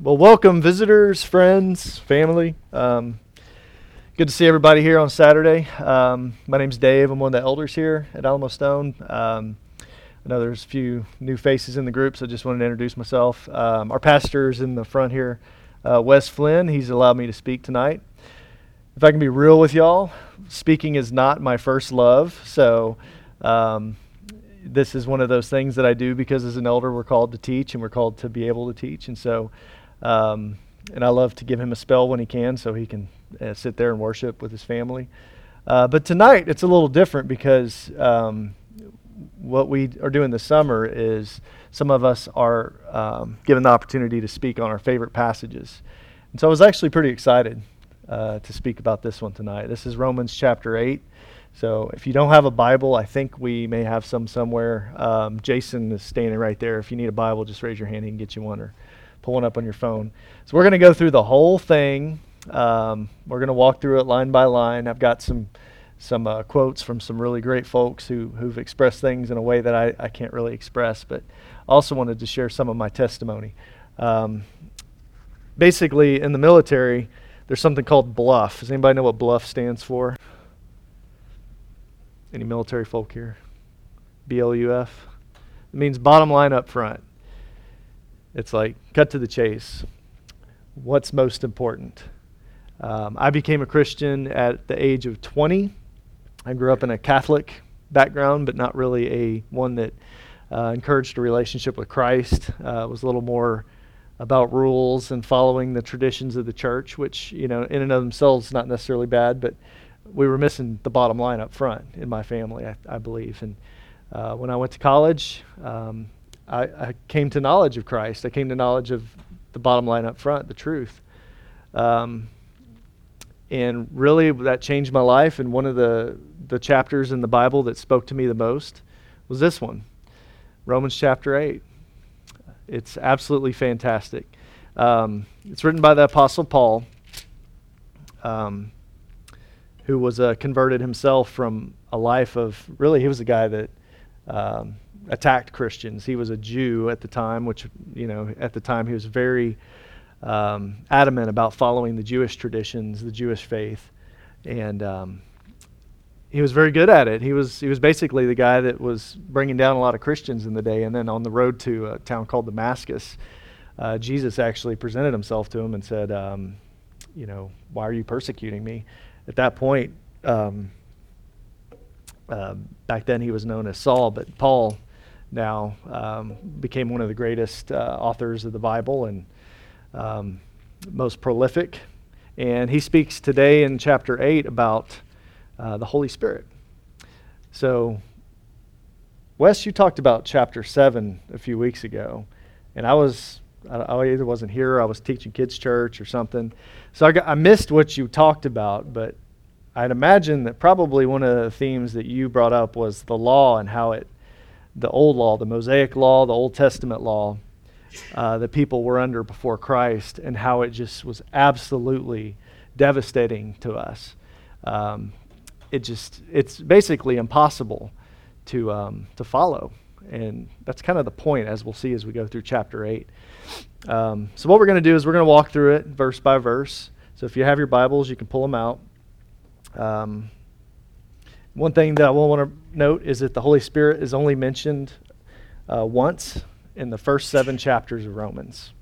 Well, welcome, visitors, friends, family. Um, good to see everybody here on Saturday. Um, my name's Dave. I'm one of the elders here at Alamo Stone. Um, I know there's a few new faces in the group, so I just wanted to introduce myself. Um, our pastor is in the front here, uh, Wes Flynn. He's allowed me to speak tonight. If I can be real with y'all, speaking is not my first love, so um, this is one of those things that I do because as an elder, we're called to teach and we're called to be able to teach, and so. Um, and I love to give him a spell when he can so he can uh, sit there and worship with his family. Uh, but tonight it's a little different because um, what we are doing this summer is some of us are um, given the opportunity to speak on our favorite passages. And so I was actually pretty excited uh, to speak about this one tonight. This is Romans chapter 8. So if you don't have a Bible, I think we may have some somewhere. Um, Jason is standing right there. If you need a Bible, just raise your hand. He can get you one or pull one up on your phone. So we're going to go through the whole thing. Um, we're going to walk through it line by line. I've got some some uh, quotes from some really great folks who who've expressed things in a way that I, I can't really express, but also wanted to share some of my testimony. Um, basically, in the military, there's something called bluff. Does anybody know what bluff stands for? Any military folk here? BLUF. It means bottom line up front. It's like cut to the chase. What's most important? Um, I became a Christian at the age of 20. I grew up in a Catholic background, but not really a one that uh, encouraged a relationship with Christ. Uh, it was a little more about rules and following the traditions of the church, which you know in and of themselves not necessarily bad, but we were missing the bottom line up front in my family, I, I believe. And uh, when I went to college, um, I, I, came to knowledge of Christ. I came to knowledge of the bottom line up front, the truth. Um, and really, that changed my life. And one of the, the chapters in the Bible that spoke to me the most was this one Romans chapter 8. It's absolutely fantastic. Um, it's written by the Apostle Paul, um, who was uh, converted himself from a life of really, he was a guy that um, attacked Christians. He was a Jew at the time, which, you know, at the time he was very um, adamant about following the Jewish traditions, the Jewish faith. And um, he was very good at it. He was, he was basically the guy that was bringing down a lot of Christians in the day. And then on the road to a town called Damascus, uh, Jesus actually presented himself to him and said, um, You know, why are you persecuting me? At that point, um, uh, back then he was known as Saul, but Paul now um, became one of the greatest uh, authors of the Bible and um, most prolific. And he speaks today in chapter 8 about uh, the Holy Spirit. So, Wes, you talked about chapter 7 a few weeks ago, and I was. I either wasn't here or I was teaching kids' church or something. So I, got, I missed what you talked about, but I'd imagine that probably one of the themes that you brought up was the law and how it the old law, the Mosaic law, the Old Testament law uh, that people were under before Christ, and how it just was absolutely devastating to us. Um, it just it's basically impossible to um, to follow, and that's kind of the point, as we'll see as we go through chapter eight. Um, so what we're going to do is we're going to walk through it verse by verse. So if you have your Bibles, you can pull them out. Um, one thing that I want to note is that the Holy Spirit is only mentioned uh, once in the first seven chapters of Romans.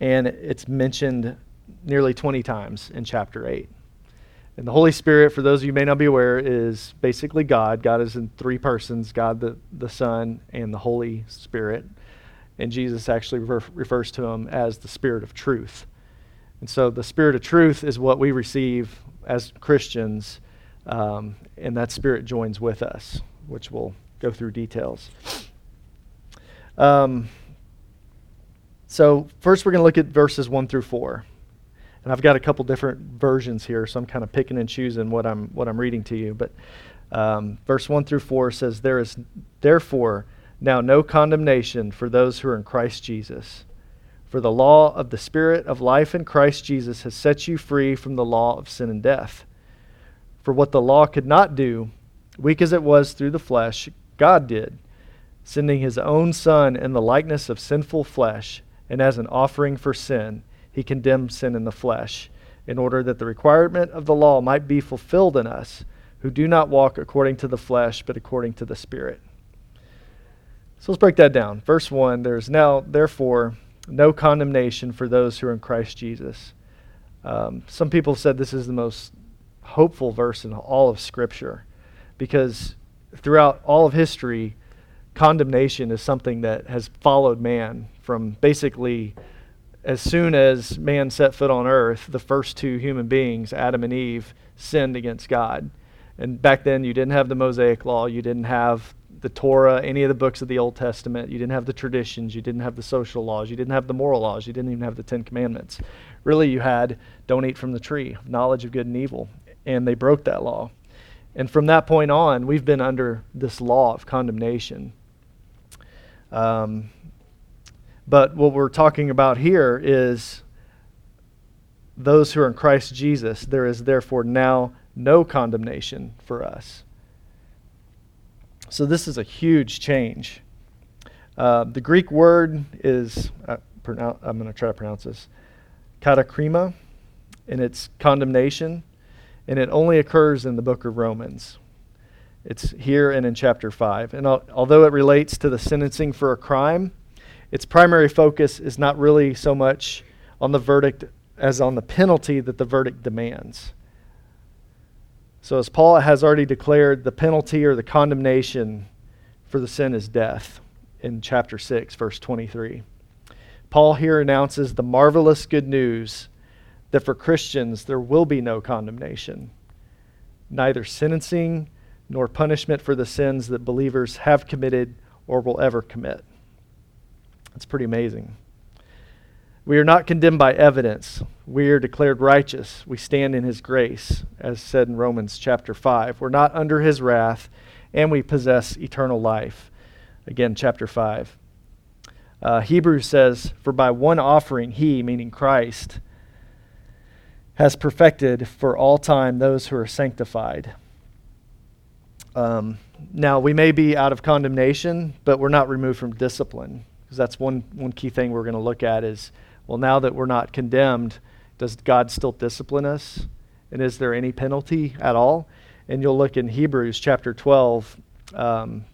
And it's mentioned nearly 20 times in chapter 8. And the Holy Spirit, for those of you may not be aware, is basically God. God is in three persons God the, the Son and the Holy Spirit. And Jesus actually refer, refers to him as the Spirit of truth. And so the Spirit of truth is what we receive as Christians um, and that Spirit joins with us, which we'll go through details. Um, so, first, we're going to look at verses 1 through 4. And I've got a couple different versions here, so I'm kind of picking and choosing what I'm, what I'm reading to you. But um, verse 1 through 4 says, There is therefore now no condemnation for those who are in Christ Jesus. For the law of the Spirit of life in Christ Jesus has set you free from the law of sin and death. For what the law could not do, weak as it was through the flesh, God did, sending his own Son in the likeness of sinful flesh, and as an offering for sin, he condemned sin in the flesh, in order that the requirement of the law might be fulfilled in us, who do not walk according to the flesh, but according to the Spirit. So let's break that down. Verse 1 There's now, therefore, no condemnation for those who are in Christ Jesus. Um, some people said this is the most hopeful verse in all of Scripture because throughout all of history, condemnation is something that has followed man from basically as soon as man set foot on earth, the first two human beings, Adam and Eve, sinned against God. And back then, you didn't have the Mosaic Law, you didn't have the Torah, any of the books of the Old Testament, you didn't have the traditions, you didn't have the social laws, you didn't have the moral laws, you didn't even have the Ten Commandments. Really, you had don't eat from the tree, knowledge of good and evil. And they broke that law. And from that point on, we've been under this law of condemnation. Um, but what we're talking about here is those who are in Christ Jesus. There is therefore now no condemnation for us. So this is a huge change. Uh, the Greek word is, uh, pronoun- I'm going to try to pronounce this, katakrima, and it's condemnation, and it only occurs in the book of Romans. It's here and in chapter 5. And al- although it relates to the sentencing for a crime, its primary focus is not really so much on the verdict as on the penalty that the verdict demands. So, as Paul has already declared, the penalty or the condemnation for the sin is death in chapter 6, verse 23. Paul here announces the marvelous good news that for Christians there will be no condemnation, neither sentencing nor punishment for the sins that believers have committed or will ever commit. That's pretty amazing. We are not condemned by evidence. We are declared righteous. We stand in his grace, as said in Romans chapter 5. We're not under his wrath, and we possess eternal life. Again, chapter 5. Uh, Hebrews says, For by one offering he, meaning Christ, has perfected for all time those who are sanctified. Um, now, we may be out of condemnation, but we're not removed from discipline. Because that's one, one key thing we're going to look at is well, now that we're not condemned, does God still discipline us? And is there any penalty at all? And you'll look in Hebrews chapter 12. Um,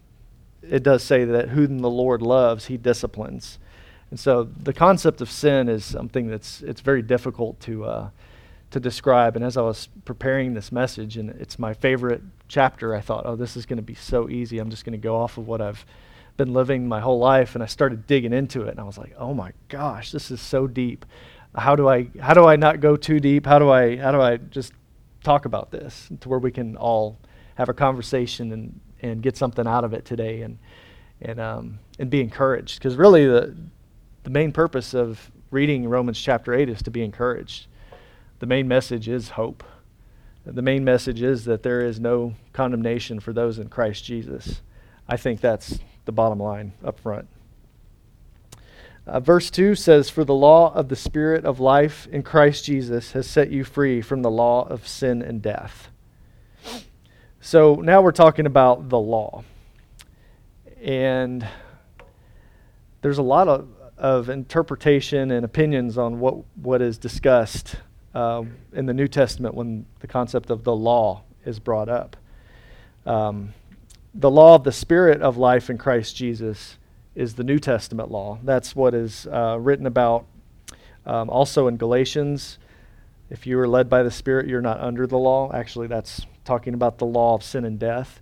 it does say that whom the Lord loves, he disciplines. And so the concept of sin is something that's it's very difficult to uh, to describe. And as I was preparing this message, and it's my favorite chapter, I thought, oh, this is going to be so easy. I'm just going to go off of what I've been living my whole life and I started digging into it and I was like, "Oh my gosh, this is so deep. How do I how do I not go too deep? How do I how do I just talk about this to where we can all have a conversation and and get something out of it today and and um and be encouraged because really the the main purpose of reading Romans chapter 8 is to be encouraged. The main message is hope. The main message is that there is no condemnation for those in Christ Jesus. I think that's the bottom line up front. Uh, verse 2 says, For the law of the Spirit of life in Christ Jesus has set you free from the law of sin and death. So now we're talking about the law. And there's a lot of, of interpretation and opinions on what, what is discussed uh, in the New Testament when the concept of the law is brought up. Um, the law of the Spirit of life in Christ Jesus is the New Testament law. That's what is uh, written about um, also in Galatians. If you are led by the Spirit, you're not under the law. Actually, that's talking about the law of sin and death.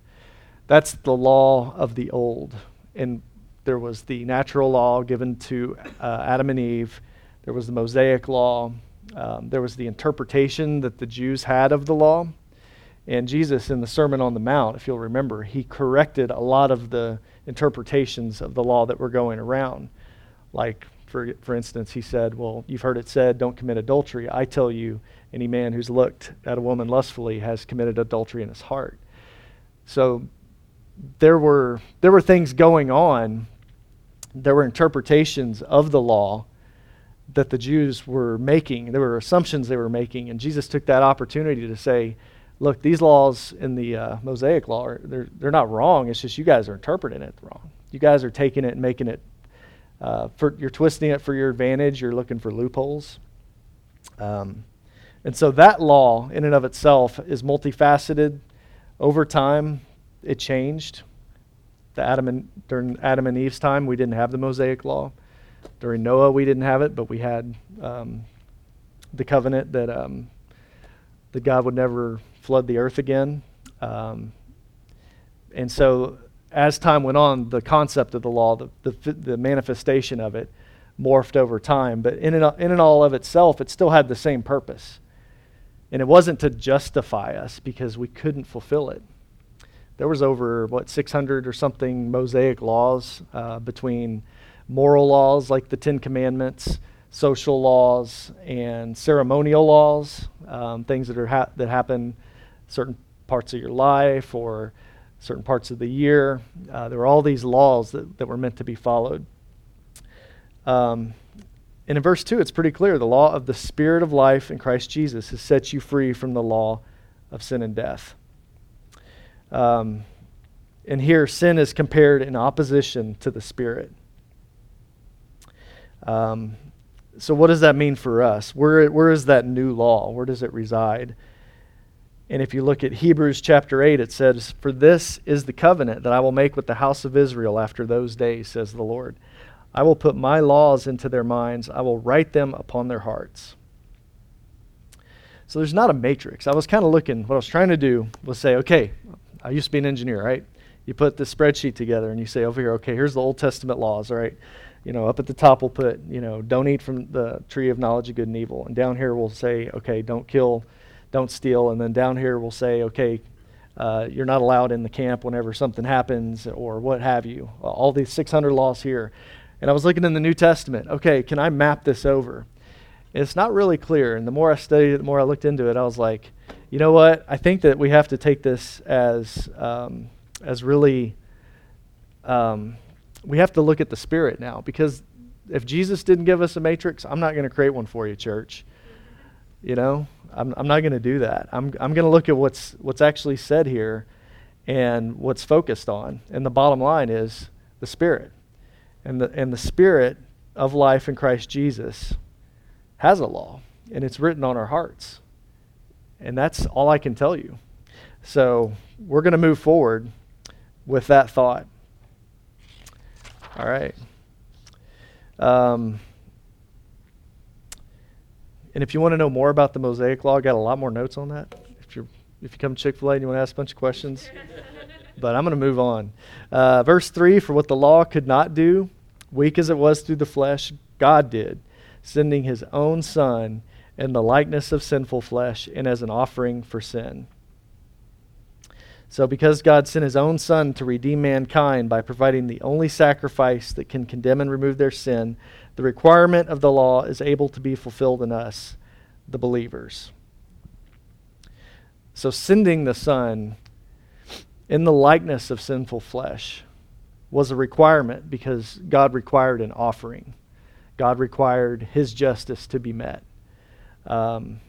That's the law of the old. And there was the natural law given to uh, Adam and Eve, there was the Mosaic law, um, there was the interpretation that the Jews had of the law. And Jesus, in the Sermon on the Mount, if you'll remember, he corrected a lot of the interpretations of the law that were going around. Like, for, for instance, he said, Well, you've heard it said, don't commit adultery. I tell you, any man who's looked at a woman lustfully has committed adultery in his heart. So there were, there were things going on, there were interpretations of the law that the Jews were making. There were assumptions they were making, and Jesus took that opportunity to say, look, these laws in the uh, Mosaic law, are, they're, they're not wrong. It's just you guys are interpreting it wrong. You guys are taking it and making it Uh, for, you're twisting it for your advantage. You're looking for loopholes. Um, and so that law, in and of itself, is multifaceted. Over time, it changed. The Adam and, during Adam and Eve's time, we didn't have the Mosaic law. During Noah, we didn't have it, but we had um, the covenant that um, that God would never flood the earth again. Um, and so, as time went on, the concept of the law, the, the, the manifestation of it, morphed over time. But in and, in and all of itself, it still had the same purpose. And it wasn't to justify us because we couldn't fulfill it. There was over, what, 600 or something Mosaic laws uh, between moral laws like the Ten Commandments, social laws, and ceremonial laws, um, things that, are ha- that happen certain parts of your life or certain parts of the year. Uh, there were all these laws that, that were meant to be followed. Um, and in verse 2, it's pretty clear the law of the Spirit of life in Christ Jesus has set you free from the law of sin and death. Um, and here, sin is compared in opposition to the Spirit. Um, so, what does that mean for us? Where, where is that new law? Where does it reside? And if you look at Hebrews chapter 8, it says, For this is the covenant that I will make with the house of Israel after those days, says the Lord. I will put my laws into their minds, I will write them upon their hearts. So there's not a matrix. I was kind of looking, what I was trying to do was say, okay, I used to be an engineer, right? You put the spreadsheet together and you say over here, okay, here's the Old Testament laws, all right? You know, up at the top we'll put, you know, don't eat from the tree of knowledge of good and evil. And down here we'll say, okay, don't kill, don't steal. And then down here we'll say, okay, uh, you're not allowed in the camp whenever something happens or what have you. All these 600 laws here. And I was looking in the New Testament. Okay, can I map this over? And it's not really clear. And the more I studied it, the more I looked into it, I was like, you know what? I think that we have to take this as um, as really. Um, we have to look at the spirit now because if Jesus didn't give us a matrix, I'm not going to create one for you, church. You know, I'm, I'm not going to do that. I'm, I'm going to look at what's what's actually said here and what's focused on. And the bottom line is the spirit and the, and the Spirit of life in Christ Jesus has a law, and it's written on our hearts. And that's all I can tell you. So we're going to move forward with that thought. All right. Um, and if you want to know more about the Mosaic Law, I got a lot more notes on that. If you're if you come to Chick Fil A and you want to ask a bunch of questions, but I'm going to move on. Uh, verse 3 For what the law could not do, weak as it was through the flesh, God did, sending his own Son in the likeness of sinful flesh and as an offering for sin. So, because God sent his own Son to redeem mankind by providing the only sacrifice that can condemn and remove their sin, the requirement of the law is able to be fulfilled in us, the believers. So, sending the Son in the likeness of sinful flesh was a requirement because God required an offering. God required his justice to be met. Um,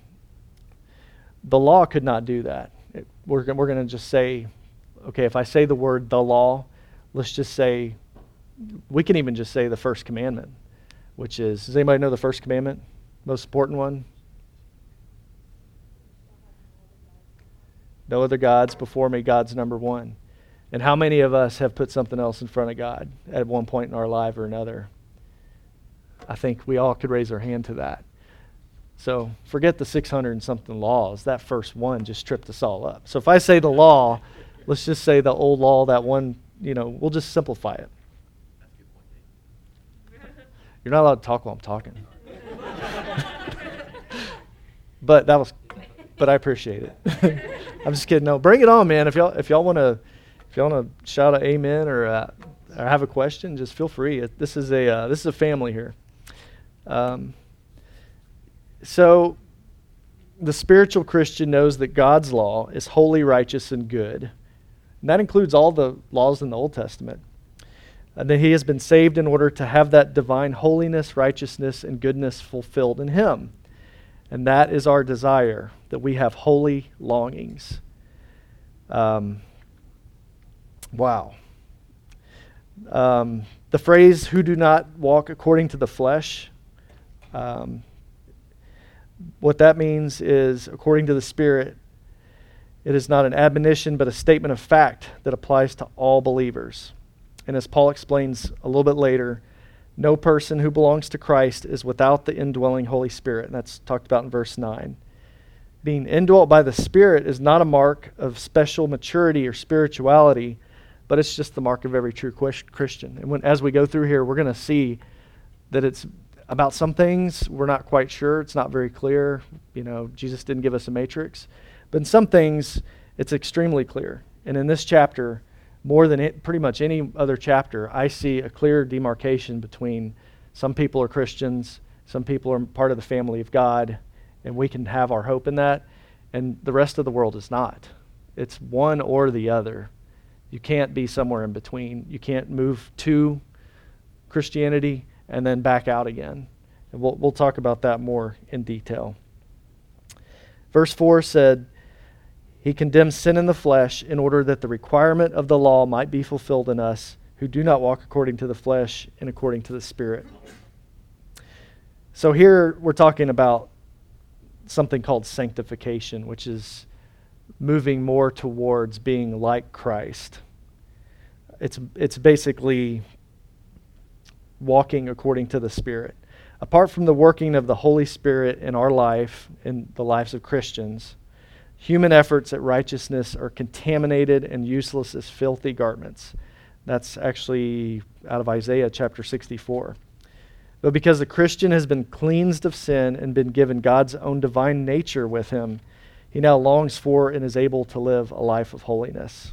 the law could not do that. It, we're, we're going to just say, okay, if I say the word the law, let's just say, we can even just say the first commandment, which is, does anybody know the first commandment? Most important one? No other gods before me. God's number one. And how many of us have put something else in front of God at one point in our life or another? I think we all could raise our hand to that. So forget the 600 and something laws. That first one just tripped us all up. So if I say the law, let's just say the old law, that one, you know, we'll just simplify it. You're not allowed to talk while I'm talking. but that was, but I appreciate it. I'm just kidding. No, bring it on, man. If y'all if y'all want to if y'all want to shout a amen or, uh, or have a question, just feel free. This is a uh, this is a family here. Um, so the spiritual Christian knows that God's law is holy, righteous, and good. And that includes all the laws in the Old Testament. And that he has been saved in order to have that divine holiness, righteousness, and goodness fulfilled in him. And that is our desire, that we have holy longings. Um, wow. Um, the phrase, who do not walk according to the flesh, um, what that means is, according to the Spirit, it is not an admonition, but a statement of fact that applies to all believers. And as Paul explains a little bit later, no person who belongs to Christ is without the indwelling Holy Spirit. And that's talked about in verse 9. Being indwelt by the Spirit is not a mark of special maturity or spirituality, but it's just the mark of every true Christian. And when, as we go through here, we're going to see that it's about some things we're not quite sure. It's not very clear. You know, Jesus didn't give us a matrix. But in some things, it's extremely clear. And in this chapter, more than it, pretty much any other chapter, I see a clear demarcation between some people are Christians, some people are part of the family of God, and we can have our hope in that, and the rest of the world is not. It's one or the other. You can't be somewhere in between. You can't move to Christianity and then back out again. And we'll, we'll talk about that more in detail. Verse 4 said, he condemns sin in the flesh in order that the requirement of the law might be fulfilled in us who do not walk according to the flesh and according to the Spirit. So here we're talking about something called sanctification, which is moving more towards being like Christ. It's, it's basically walking according to the Spirit. Apart from the working of the Holy Spirit in our life, in the lives of Christians, Human efforts at righteousness are contaminated and useless as filthy garments. That's actually out of Isaiah chapter 64. But because the Christian has been cleansed of sin and been given God's own divine nature with him, he now longs for and is able to live a life of holiness.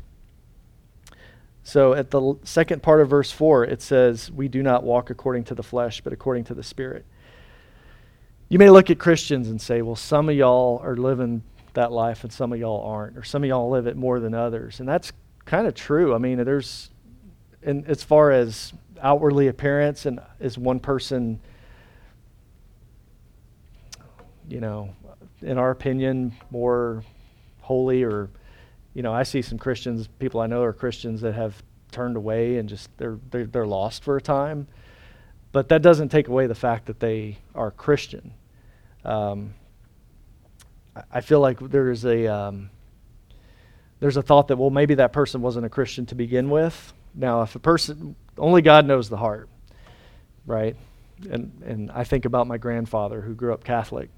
So at the second part of verse 4, it says, We do not walk according to the flesh, but according to the Spirit. You may look at Christians and say, Well, some of y'all are living that life and some of y'all aren't, or some of y'all live it more than others. And that's kind of true. I mean, there's, and as far as outwardly appearance, and is one person, you know, in our opinion, more holy or, you know, I see some Christians, people I know are Christians that have turned away and just they're, they're, they're lost for a time. But that doesn't take away the fact that they are Christian. Um, I feel like there's a um, there's a thought that well maybe that person wasn't a Christian to begin with. Now, if a person only God knows the heart, right? And and I think about my grandfather who grew up Catholic,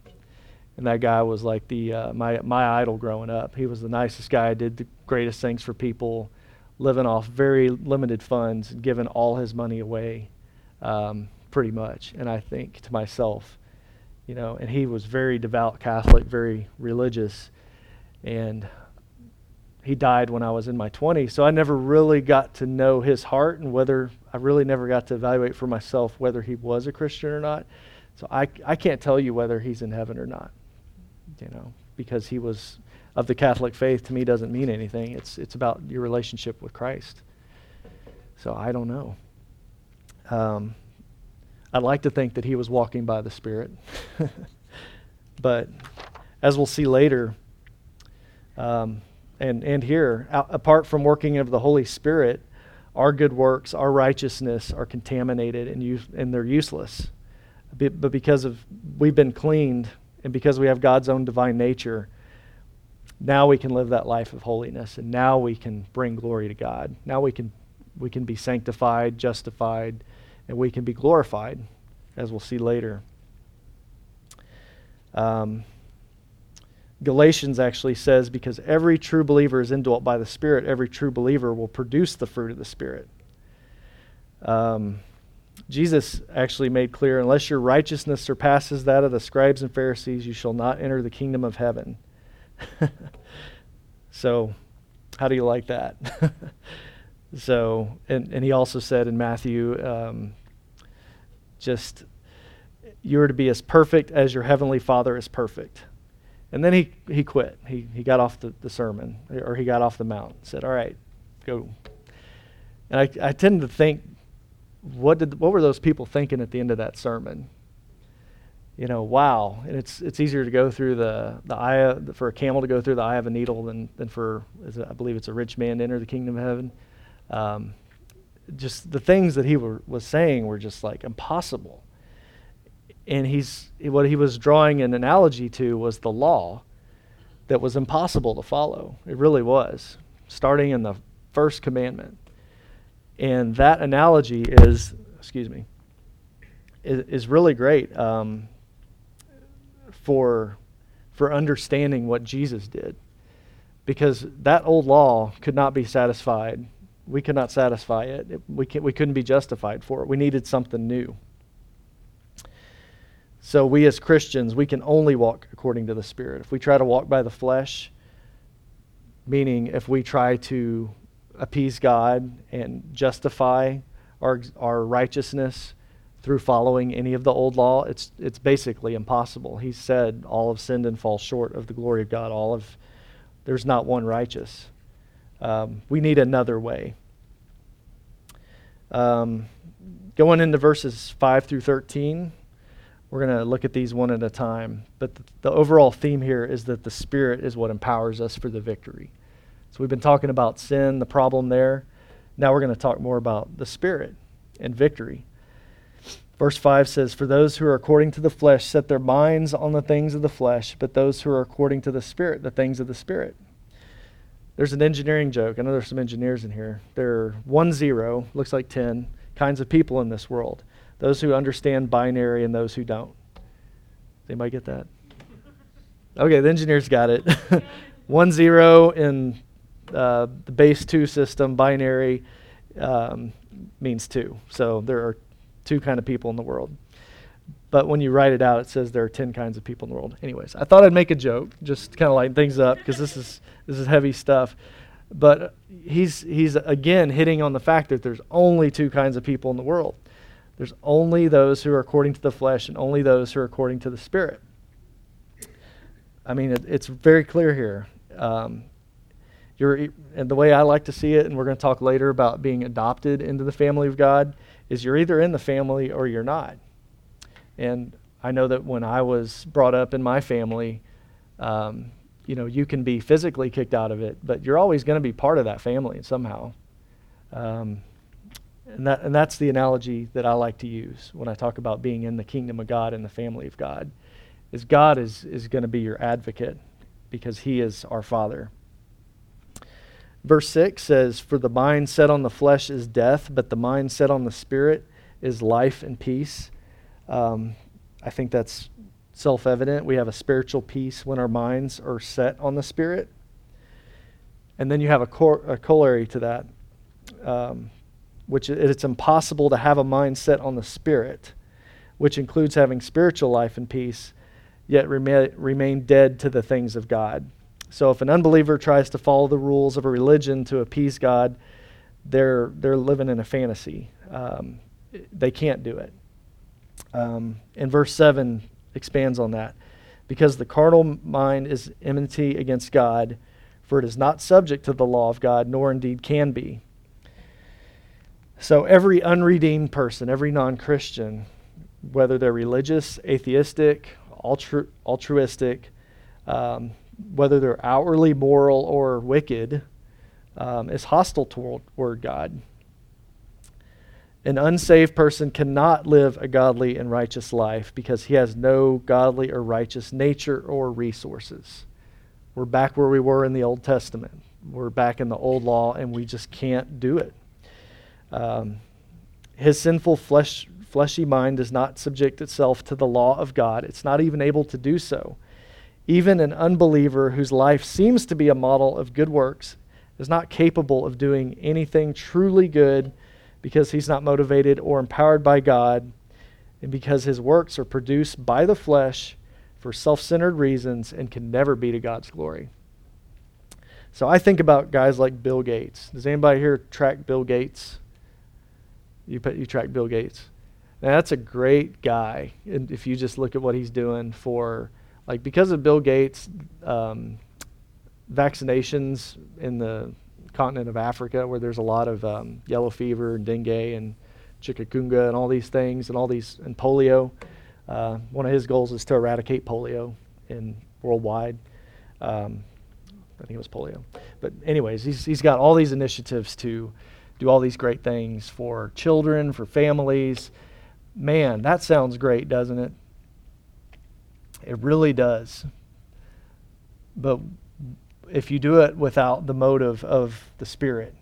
and that guy was like the uh, my my idol growing up. He was the nicest guy, did the greatest things for people, living off very limited funds giving all his money away, um, pretty much. And I think to myself, you know, and he was very devout Catholic, very religious, and he died when I was in my 20s. So I never really got to know his heart and whether I really never got to evaluate for myself whether he was a Christian or not. So I, I can't tell you whether he's in heaven or not, you know, because he was of the Catholic faith to me doesn't mean anything. It's, it's about your relationship with Christ. So I don't know. Um, I'd like to think that he was walking by the Spirit. but as we'll see later, um, and, and here, out, apart from working of the Holy Spirit, our good works, our righteousness are contaminated and, use, and they're useless. But because of we've been cleaned and because we have God's own divine nature, now we can live that life of holiness and now we can bring glory to God. Now we can we can be sanctified, justified, and we can be glorified, as we'll see later. Um, Galatians actually says because every true believer is indwelt by the Spirit, every true believer will produce the fruit of the Spirit. Um, Jesus actually made clear unless your righteousness surpasses that of the scribes and Pharisees, you shall not enter the kingdom of heaven. so, how do you like that? So, and, and he also said in Matthew, um, just you are to be as perfect as your heavenly Father is perfect. And then he, he quit. He, he got off the, the sermon, or he got off the mount. Said, All right, go. And I, I tend to think, what, did, what were those people thinking at the end of that sermon? You know, wow. And it's, it's easier to go through the, the eye, of, for a camel to go through the eye of a needle than, than for, I believe it's a rich man to enter the kingdom of heaven. Um, just the things that he were, was saying were just like impossible. And he's what he was drawing an analogy to was the law that was impossible to follow. It really was, starting in the first commandment. And that analogy is, excuse me, is, is really great um, for for understanding what Jesus did, because that old law could not be satisfied we could not satisfy it. it we, can, we couldn't be justified for it. We needed something new. So, we as Christians, we can only walk according to the Spirit. If we try to walk by the flesh, meaning if we try to appease God and justify our, our righteousness through following any of the old law, it's, it's basically impossible. He said, All have sinned and fall short of the glory of God. All of, there's not one righteous. Um, we need another way. Um, going into verses 5 through 13, we're going to look at these one at a time. But the, the, overall theme here is that the Spirit is what empowers us for the victory. So we've been talking about sin, the problem there. Now we're going to talk more about the Spirit and victory. Verse 5 says, For those who are according to the flesh set their minds on the things of the flesh, but those who are according to the Spirit, the things of the Spirit. There's an engineering joke. I know there's some engineers in here. There are one zero, looks like 10 kinds of people in this world those who understand binary and those who don't. They might get that? Okay, the engineers got it. one zero in uh, the base two system, binary um, means two. So there are two kind of people in the world. But when you write it out, it says there are 10 kinds of people in the world. Anyways, I thought I'd make a joke, just kind of lighten things up, because this is this is heavy stuff. But he's, he's again hitting on the fact that there's only two kinds of people in the world there's only those who are according to the flesh and only those who are according to the Spirit. I mean, it, it's very clear here. Um, you're, and the way I like to see it, and we're going to talk later about being adopted into the family of God, is you're either in the family or you're not. And I know that when I was brought up in my family, um, you know, you can be physically kicked out of it, but you're always going to be part of that family somehow. Um, and, that, and that's the analogy that I like to use when I talk about being in the kingdom of God and the family of God. Is God is, is going to be your advocate because he is our Father. Verse 6 says, For the mind set on the flesh is death, but the mind set on the spirit is life and peace. Um, I think that's self evident. We have a spiritual peace when our minds are set on the Spirit. And then you have a, cor- a corollary to that, um, which is it's impossible to have a mind set on the Spirit, which includes having spiritual life and peace, yet remain, remain dead to the things of God. So if an unbeliever tries to follow the rules of a religion to appease God, they're, they're living in a fantasy. Um, they can't do it. Um, in verse 7, expands on that. Because the carnal mind is enmity against God, for it is not subject to the law of God, nor indeed can be. So every unredeemed person, every non Christian, whether they're religious, atheistic, altru- altruistic, um, whether they're outwardly moral or wicked, um, is hostile toward God. An unsaved person cannot live a godly and righteous life because he has no godly or righteous nature or resources. We're back where we were in the Old Testament. We're back in the old law, and we just can't do it. Um, his sinful flesh, fleshy mind does not subject itself to the law of God, it's not even able to do so. Even an unbeliever whose life seems to be a model of good works is not capable of doing anything truly good because he's not motivated or empowered by God, and because his works are produced by the flesh for self centered reasons and can never be to God's glory. So I think about guys like Bill Gates. Does anybody here track Bill Gates? You, you track Bill Gates. Now, that's a great guy. And if you just look at what he's doing for, like, because of Bill Gates, um, vaccinations in the continent of Africa where there's a lot of um, yellow fever and dengue and chikungunya and all these things and all these and polio. Uh, one of his goals is to eradicate polio in worldwide. Um, I think it was polio, but anyways, he's he's got all these initiatives to do all these great things for children, for families. Man, that sounds great, doesn't it? It really does. But if you do it without the motive of the Spirit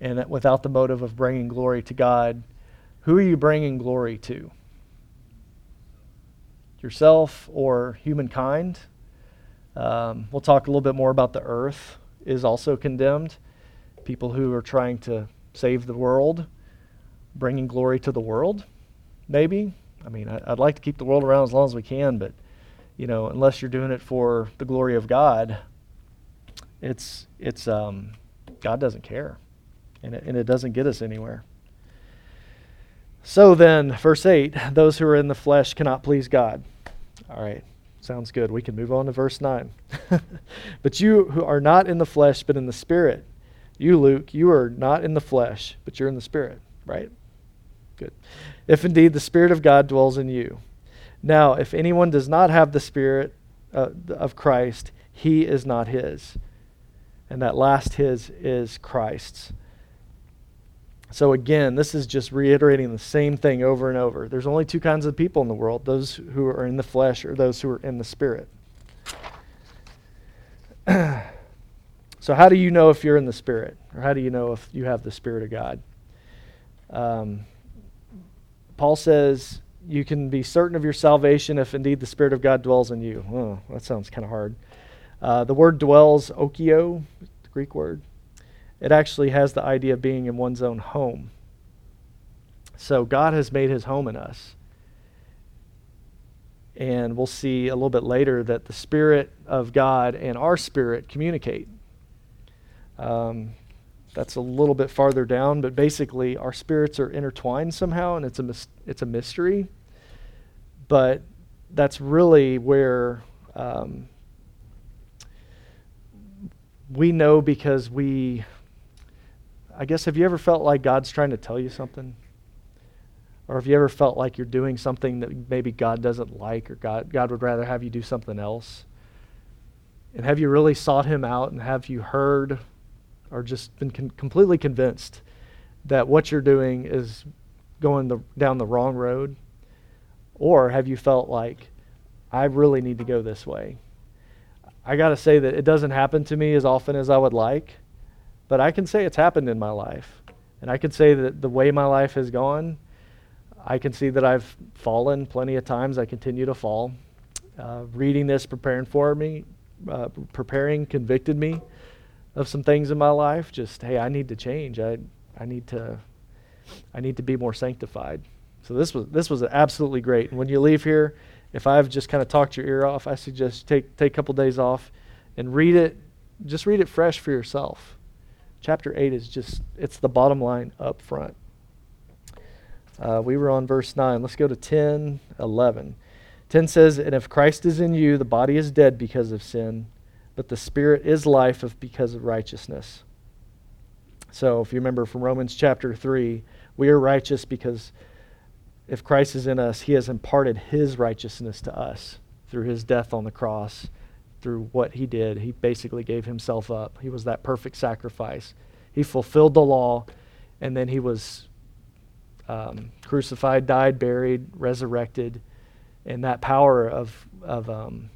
and without the motive of bringing glory to God, who are you bringing glory to? Yourself or humankind? Um, we'll talk a little bit more about the earth is also condemned. People who are trying to save the world, bringing glory to the world, maybe. I mean, I, I'd like to keep the world around as long as we can, but you know, unless you're doing it for the glory of God, it's it's um, God doesn't care, and it, and it doesn't get us anywhere. So then, verse eight: those who are in the flesh cannot please God. All right, sounds good. We can move on to verse nine. but you who are not in the flesh, but in the spirit, you Luke, you are not in the flesh, but you're in the spirit, right? Good. If indeed the spirit of God dwells in you. Now, if anyone does not have the spirit uh, of Christ, he is not his and that last his is Christ's. So again, this is just reiterating the same thing over and over. There's only two kinds of people in the world those who are in the flesh or those who are in the spirit. so, how do you know if you're in the spirit? Or how do you know if you have the spirit of God? Um, Paul says you can be certain of your salvation if indeed the spirit of God dwells in you. Oh, that sounds kind of hard. Uh, the word dwells, okio, the Greek word. It actually has the idea of being in one's own home. So God has made his home in us. And we'll see a little bit later that the Spirit of God and our spirit communicate. Um, that's a little bit farther down, but basically our spirits are intertwined somehow, and it's a mis- it's a mystery. But that's really where um, we know because we, I guess, have you ever felt like God's trying to tell you something? Or have you ever felt like you're doing something that maybe God doesn't like or God, God would rather have you do something else? And have you really sought Him out and have you heard or just been con- completely convinced that what you're doing is going the, down the wrong road? Or have you felt like, I really need to go this way? I got to say that it doesn't happen to me as often as I would like, but I can say it's happened in my life. And I can say that the way my life has gone, I can see that I've fallen plenty of times. I continue to fall. Uh, reading this, preparing for me, uh, preparing, convicted me of some things in my life. Just hey, I need to change. I I need to I need to be more sanctified. So this was this was absolutely great. And when you leave here, if I've just kind of talked your ear off, I suggest take take a couple days off and read it. Just read it fresh for yourself. Chapter eight is just it's the bottom line up front. Uh, we were on verse 9. Let's go to 10, 11. 10 says, And if Christ is in you, the body is dead because of sin, but the spirit is life of because of righteousness. So if you remember from Romans chapter 3, we are righteous because if Christ is in us, he has imparted his righteousness to us through his death on the cross, through what he did. He basically gave himself up. He was that perfect sacrifice. He fulfilled the law, and then he was um, crucified, died, buried, resurrected. And that power of, of um,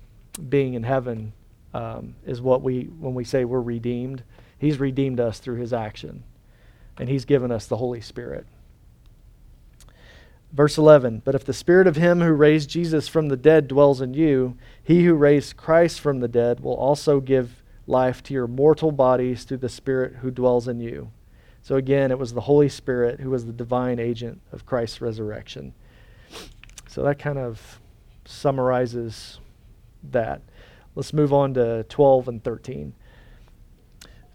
being in heaven um, is what we, when we say we're redeemed, he's redeemed us through his action. And he's given us the Holy Spirit. Verse 11 But if the spirit of him who raised Jesus from the dead dwells in you, he who raised Christ from the dead will also give life to your mortal bodies through the spirit who dwells in you. So again, it was the Holy Spirit who was the divine agent of Christ's resurrection. So that kind of summarizes that. Let's move on to 12 and 13.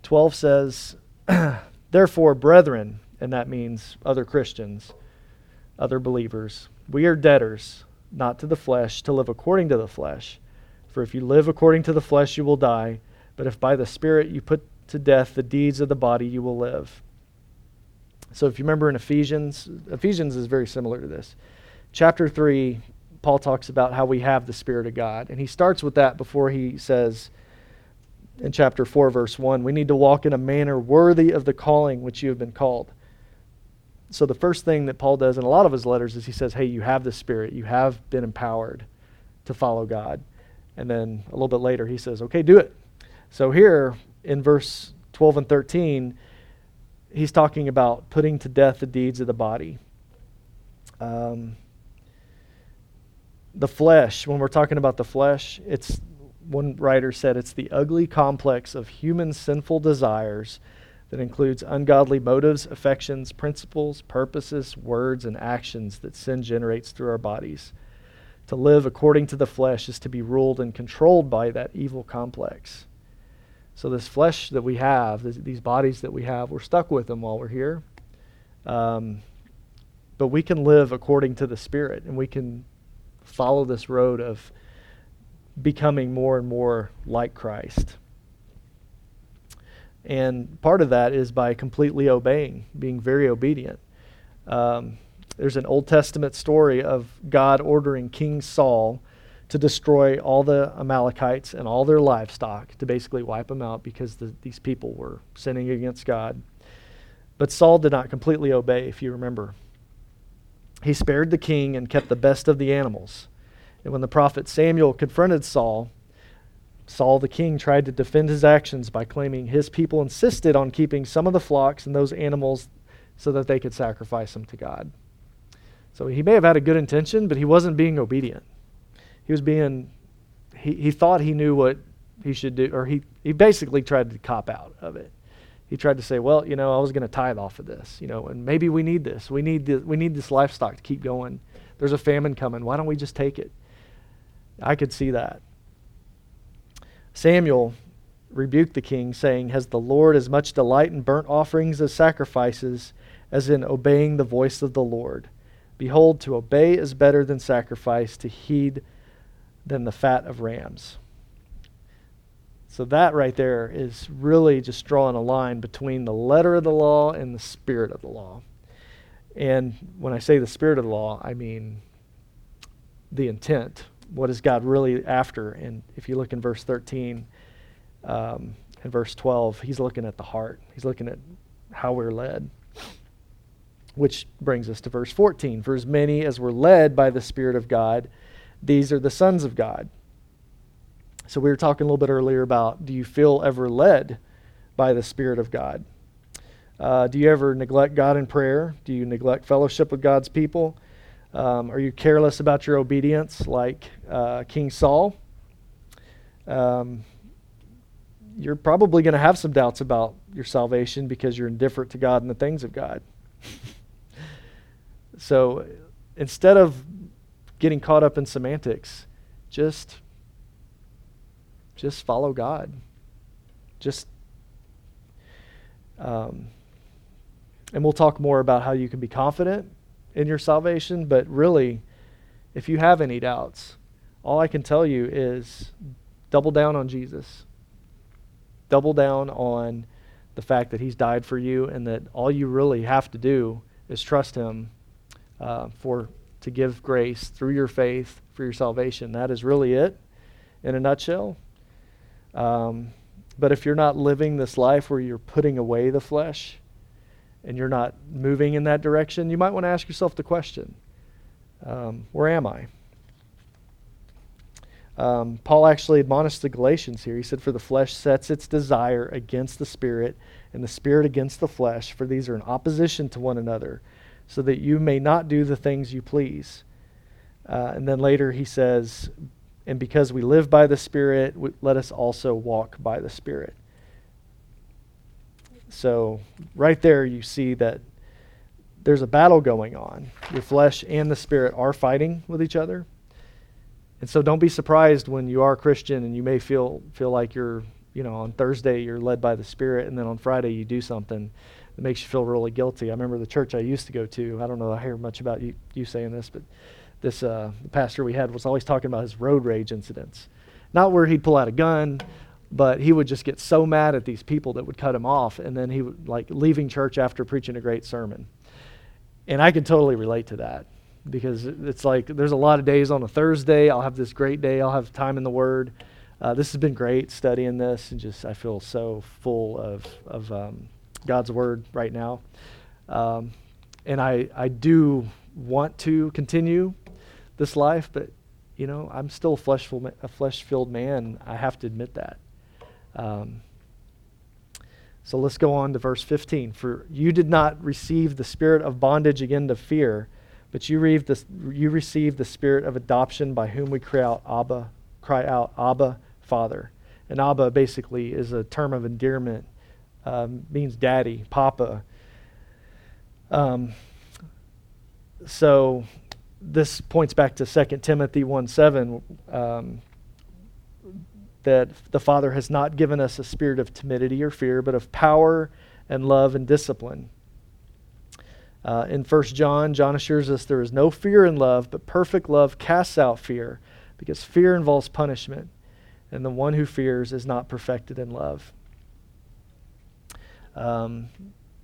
12 says, Therefore, brethren, and that means other Christians, other believers. We are debtors, not to the flesh, to live according to the flesh. For if you live according to the flesh, you will die. But if by the Spirit you put to death the deeds of the body, you will live. So if you remember in Ephesians, Ephesians is very similar to this. Chapter 3, Paul talks about how we have the Spirit of God. And he starts with that before he says, in chapter 4, verse 1. We need to walk in a manner worthy of the calling which you have been called. So, the first thing that Paul does in a lot of his letters is he says, Hey, you have the Spirit. You have been empowered to follow God. And then a little bit later, he says, Okay, do it. So, here in verse 12 and 13, he's talking about putting to death the deeds of the body. Um, the flesh, when we're talking about the flesh, it's one writer said it's the ugly complex of human sinful desires that includes ungodly motives, affections, principles, purposes, words, and actions that sin generates through our bodies. To live according to the flesh is to be ruled and controlled by that evil complex. So, this flesh that we have, these bodies that we have, we're stuck with them while we're here. Um, but we can live according to the Spirit, and we can follow this road of becoming more and more like Christ. And part of that is by completely obeying, being very obedient. Um, there's an Old Testament story of God ordering King Saul to destroy all the Amalekites and all their livestock, to basically wipe them out because the, these people were sinning against God. But Saul did not completely obey, if you remember. He spared the king and kept the best of the animals. And when the prophet Samuel confronted Saul, Saul the king tried to defend his actions by claiming his people insisted on keeping some of the flocks and those animals so that they could sacrifice them to God. So he may have had a good intention, but he wasn't being obedient. He was being, he, he thought he knew what he should do, or he, he basically tried to cop out of it. He tried to say, well, you know, I was going to tithe off of this, you know, and maybe we need this. We need, this, we need this livestock to keep going. There's a famine coming. Why don't we just take it? I could see that. Samuel rebuked the king, saying, Has the Lord as much delight in burnt offerings as sacrifices as in obeying the voice of the Lord? Behold, to obey is better than sacrifice, to heed than the fat of rams. So, that right there is really just drawing a line between the letter of the law and the spirit of the law. And when I say the spirit of the law, I mean the intent what is God really after? And if you look in verse 13 um, and verse 12, he's looking at the heart. He's looking at how we're led. Which brings us to verse 14. For as many as were led by the Spirit of God, these are the sons of God. So we were talking a little bit earlier about do you feel ever led by the Spirit of God? Uh, do you ever neglect God in prayer? Do you neglect fellowship with God's people? Um, are you careless about your obedience like uh, King Saul? Um, you're probably going to have some doubts about your salvation because you're indifferent to God and the things of God. so instead of getting caught up in semantics, just just follow God. Just um, and we'll talk more about how you can be confident in your salvation, but really, if you have any doubts, all I can tell you is double down on Jesus. Double down on the fact that He's died for you, and that all you really have to do is trust Him uh, for to give grace through your faith for your salvation. That is really it, in a nutshell. Um, but if you're not living this life where you're putting away the flesh, and you're not moving in that direction, you might want to ask yourself the question um, Where am I? Um, Paul actually admonished the Galatians here. He said, For the flesh sets its desire against the spirit, and the spirit against the flesh, for these are in opposition to one another, so that you may not do the things you please. Uh, and then later he says, And because we live by the Spirit, let us also walk by the Spirit. So, right there, you see that there's a battle going on. Your flesh and the spirit are fighting with each other. And so, don't be surprised when you are a Christian and you may feel, feel like you're, you know, on Thursday you're led by the Spirit, and then on Friday you do something that makes you feel really guilty. I remember the church I used to go to. I don't know, I hear much about you, you saying this, but this uh, pastor we had was always talking about his road rage incidents. Not where he'd pull out a gun, but he would just get so mad at these people that would cut him off and then he would like leaving church after preaching a great sermon and i can totally relate to that because it's like there's a lot of days on a thursday i'll have this great day i'll have time in the word Uh, this has been great studying this, and just I feel so full of of um, God's word right now. Um, and I I do want to continue this life, but you know I'm still a flesh a flesh filled man. I have to admit that. Um, so let's go on to verse 15. For you did not receive the spirit of bondage again to fear, but you, you received the spirit of adoption by whom we cry out Abba, cry out Abba father. And Abba basically is a term of endearment, um, means daddy, papa. Um, so this points back to 2 Timothy 1 7, um, that the Father has not given us a spirit of timidity or fear, but of power and love and discipline. Uh, in 1 John, John assures us there is no fear in love, but perfect love casts out fear, because fear involves punishment and the one who fears is not perfected in love. Um,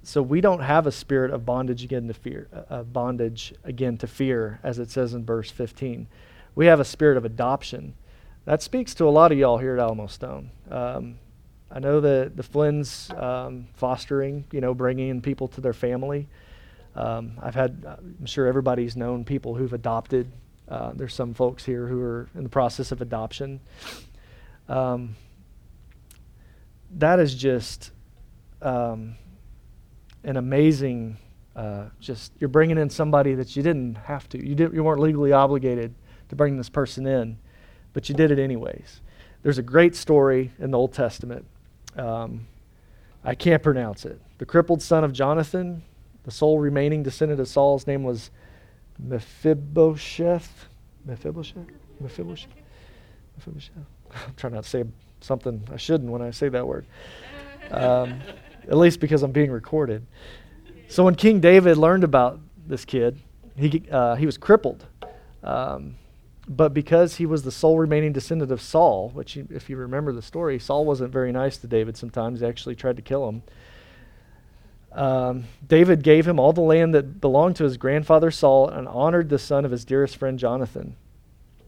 so we don't have a spirit of bondage again to fear, uh, bondage again to fear, as it says in verse 15. We have a spirit of adoption. That speaks to a lot of y'all here at Alamo Stone. Um, I know that the Flynn's um, fostering, you know, bringing in people to their family. Um, I've had, I'm sure everybody's known people who've adopted. Uh, there's some folks here who are in the process of adoption. Um, that is just um, an amazing. Uh, just you're bringing in somebody that you didn't have to. You didn't. You weren't legally obligated to bring this person in, but you did it anyways. There's a great story in the Old Testament. Um, I can't pronounce it. The crippled son of Jonathan, the sole remaining descendant of Saul's name was Mephibosheth. Mephibosheth. Mephibosheth. Mephibosheth. I'm trying not to say something I shouldn't when I say that word. Um, at least because I'm being recorded. So when King David learned about this kid, he, uh, he was crippled. Um, but because he was the sole remaining descendant of Saul, which, if you remember the story, Saul wasn't very nice to David sometimes. He actually tried to kill him. Um, David gave him all the land that belonged to his grandfather Saul and honored the son of his dearest friend Jonathan.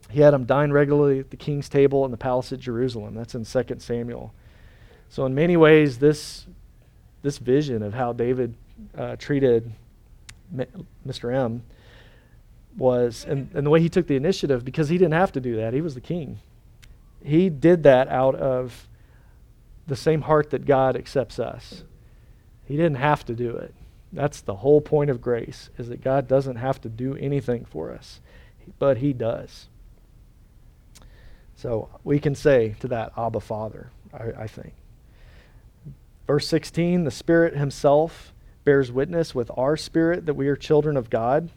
He had him dine regularly at the king's table in the palace at Jerusalem. That's in 2 Samuel. So, in many ways, this, this vision of how David uh, treated Mr. M was, and, and the way he took the initiative, because he didn't have to do that, he was the king. He did that out of the same heart that God accepts us. He didn't have to do it. That's the whole point of grace, is that God doesn't have to do anything for us, but he does. So we can say to that, Abba, Father, I, I think. Verse 16 the Spirit Himself bears witness with our spirit that we are children of God.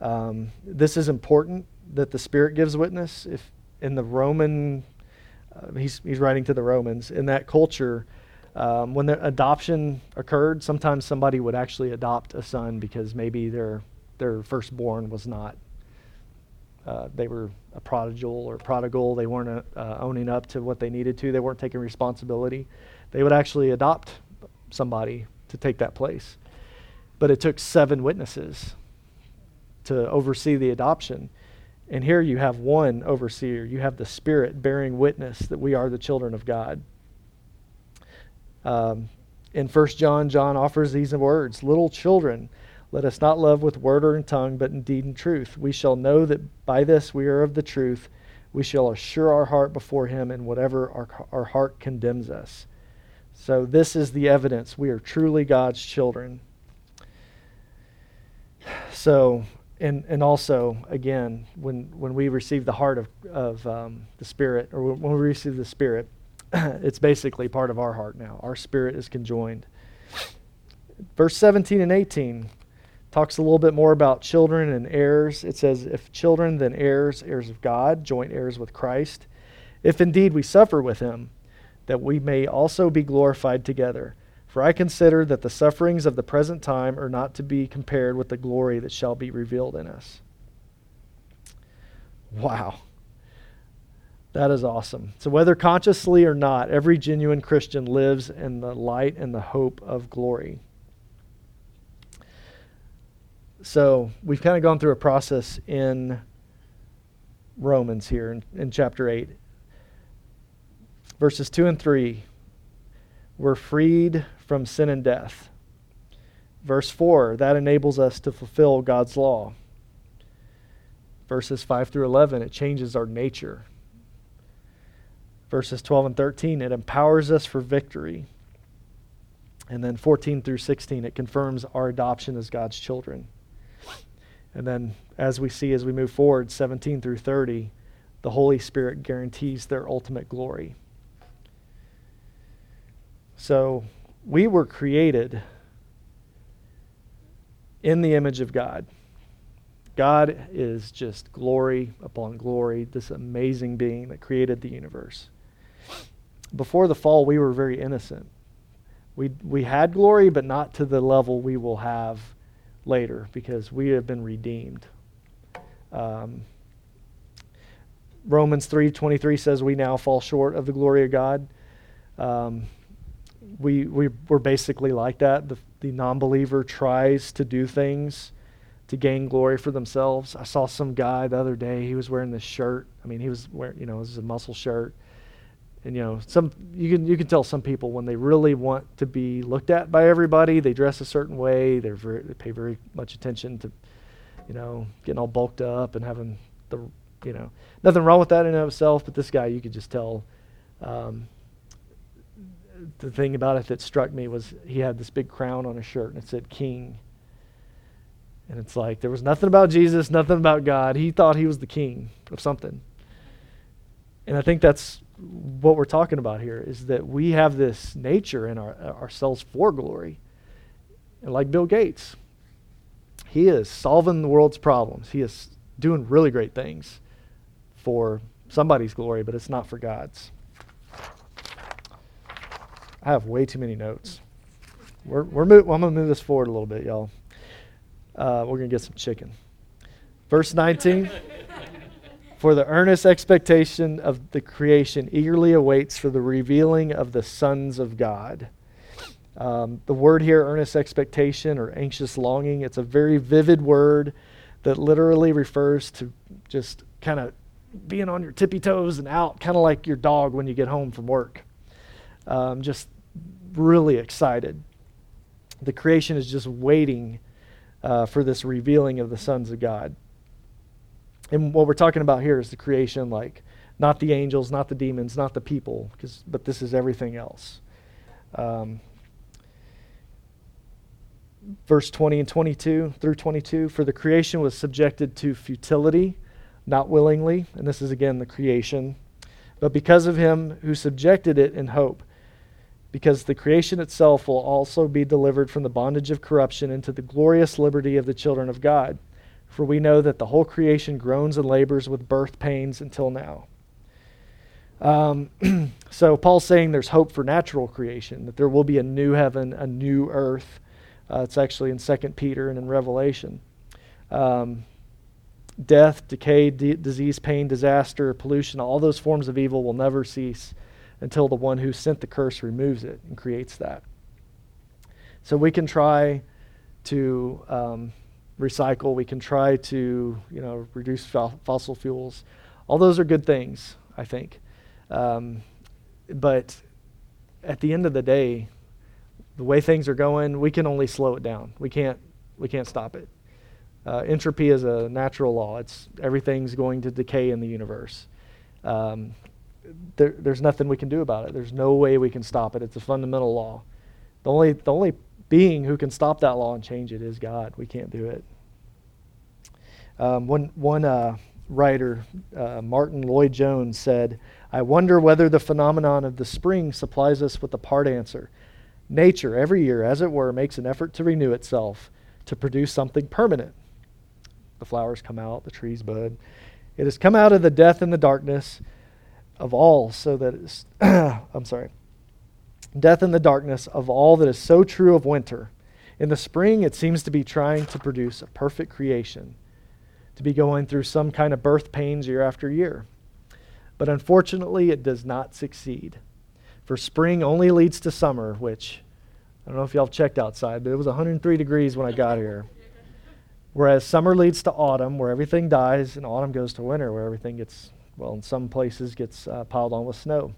Um, this is important that the Spirit gives witness. If in the Roman, uh, he's, he's writing to the Romans, in that culture, um, when the adoption occurred, sometimes somebody would actually adopt a son because maybe their their firstborn was not uh, they were a prodigal or prodigal. They weren't uh, owning up to what they needed to. They weren't taking responsibility. They would actually adopt somebody to take that place. But it took seven witnesses to oversee the adoption. And here you have one overseer. You have the Spirit bearing witness that we are the children of God. Um, in 1 John, John offers these words Little children, let us not love with word or in tongue, but in deed and truth. We shall know that by this we are of the truth. We shall assure our heart before Him in whatever our, our heart condemns us. So, this is the evidence we are truly God's children. So, and, and also, again, when, when we receive the heart of, of um, the Spirit, or when we receive the Spirit, it's basically part of our heart now. Our spirit is conjoined. Verse 17 and 18 talks a little bit more about children and heirs. It says, If children, then heirs, heirs of God, joint heirs with Christ. If indeed we suffer with him, that we may also be glorified together. For I consider that the sufferings of the present time are not to be compared with the glory that shall be revealed in us. Wow. That is awesome. So, whether consciously or not, every genuine Christian lives in the light and the hope of glory. So we've kind of gone through a process in Romans here in, in chapter 8. Verses 2 and 3 we're freed from sin and death. Verse 4, that enables us to fulfill God's law. Verses 5 through 11, it changes our nature. Verses 12 and 13, it empowers us for victory. And then 14 through 16, it confirms our adoption as God's children. And then, as we see as we move forward, 17 through 30, the Holy Spirit guarantees their ultimate glory. So, we were created in the image of God. God is just glory upon glory, this amazing being that created the universe. Before the fall, we were very innocent. We, we had glory, but not to the level we will have later because we have been redeemed. Um, Romans 3:23 says we now fall short of the glory of God. Um, we, we, we're basically like that. The, the non believer tries to do things to gain glory for themselves. I saw some guy the other day, he was wearing this shirt. I mean, he was wearing, you know, this is a muscle shirt. And you know, some you can you can tell some people when they really want to be looked at by everybody, they dress a certain way. They're very, they pay very much attention to, you know, getting all bulked up and having the, you know, nothing wrong with that in and of itself. But this guy, you could just tell, um, the thing about it that struck me was he had this big crown on his shirt and it said king. And it's like there was nothing about Jesus, nothing about God. He thought he was the king of something. And I think that's what we're talking about here is that we have this nature in our, ourselves for glory. And like Bill Gates, he is solving the world's problems. He is doing really great things for somebody's glory, but it's not for God's. I have way too many notes. We're, we're move, well, I'm going to move this forward a little bit, y'all. Uh, we're going to get some chicken. Verse 19 For the earnest expectation of the creation eagerly awaits for the revealing of the sons of God. Um, the word here, earnest expectation or anxious longing, it's a very vivid word that literally refers to just kind of being on your tippy toes and out, kind of like your dog when you get home from work. Um, just really excited. The creation is just waiting uh, for this revealing of the sons of God. And what we're talking about here is the creation, like not the angels, not the demons, not the people, but this is everything else. Um, verse 20 and 22 through 22 for the creation was subjected to futility not willingly and this is again the creation but because of him who subjected it in hope because the creation itself will also be delivered from the bondage of corruption into the glorious liberty of the children of God. For we know that the whole creation groans and labors with birth pains until now. Um, so Paul's saying there's hope for natural creation, that there will be a new heaven, a new earth. Uh, it's actually in 2 Peter and in Revelation. Um, death, decay, d- disease, pain, disaster, pollution, all those forms of evil will never cease until the one who sent the curse removes it and creates that. So we can try to um, recycle, we can try to you know reduce fo- fossil fuels. All those are good things, I think. Um, but at the end of the day, the way things are going, we can only slow it down. We can't we can't stop it. Uh, entropy is a natural law. It's everything's going to decay in the universe. Um, there, there's nothing we can do about it. There's no way we can stop it. It's a fundamental law. The only, the only being who can stop that law and change it is God. We can't do it. Um, one one uh, writer, uh, Martyn Lloyd-Jones, said, I wonder whether the phenomenon of the spring supplies us with a part answer. Nature, every year, as it were, makes an effort to renew itself, to produce something permanent. The flowers come out, the trees bud. It has come out of the death and the darkness of all, so that it's, I'm sorry, death in the darkness of all that is so true of winter. In the spring, it seems to be trying to produce a perfect creation, to be going through some kind of birth pains year after year. But unfortunately, it does not succeed. For spring only leads to summer, which I don't know if y'all checked outside, but it was 103 degrees when I got here. Whereas summer leads to autumn, where everything dies, and autumn goes to winter, where everything gets, well, in some places gets uh, piled on with snow.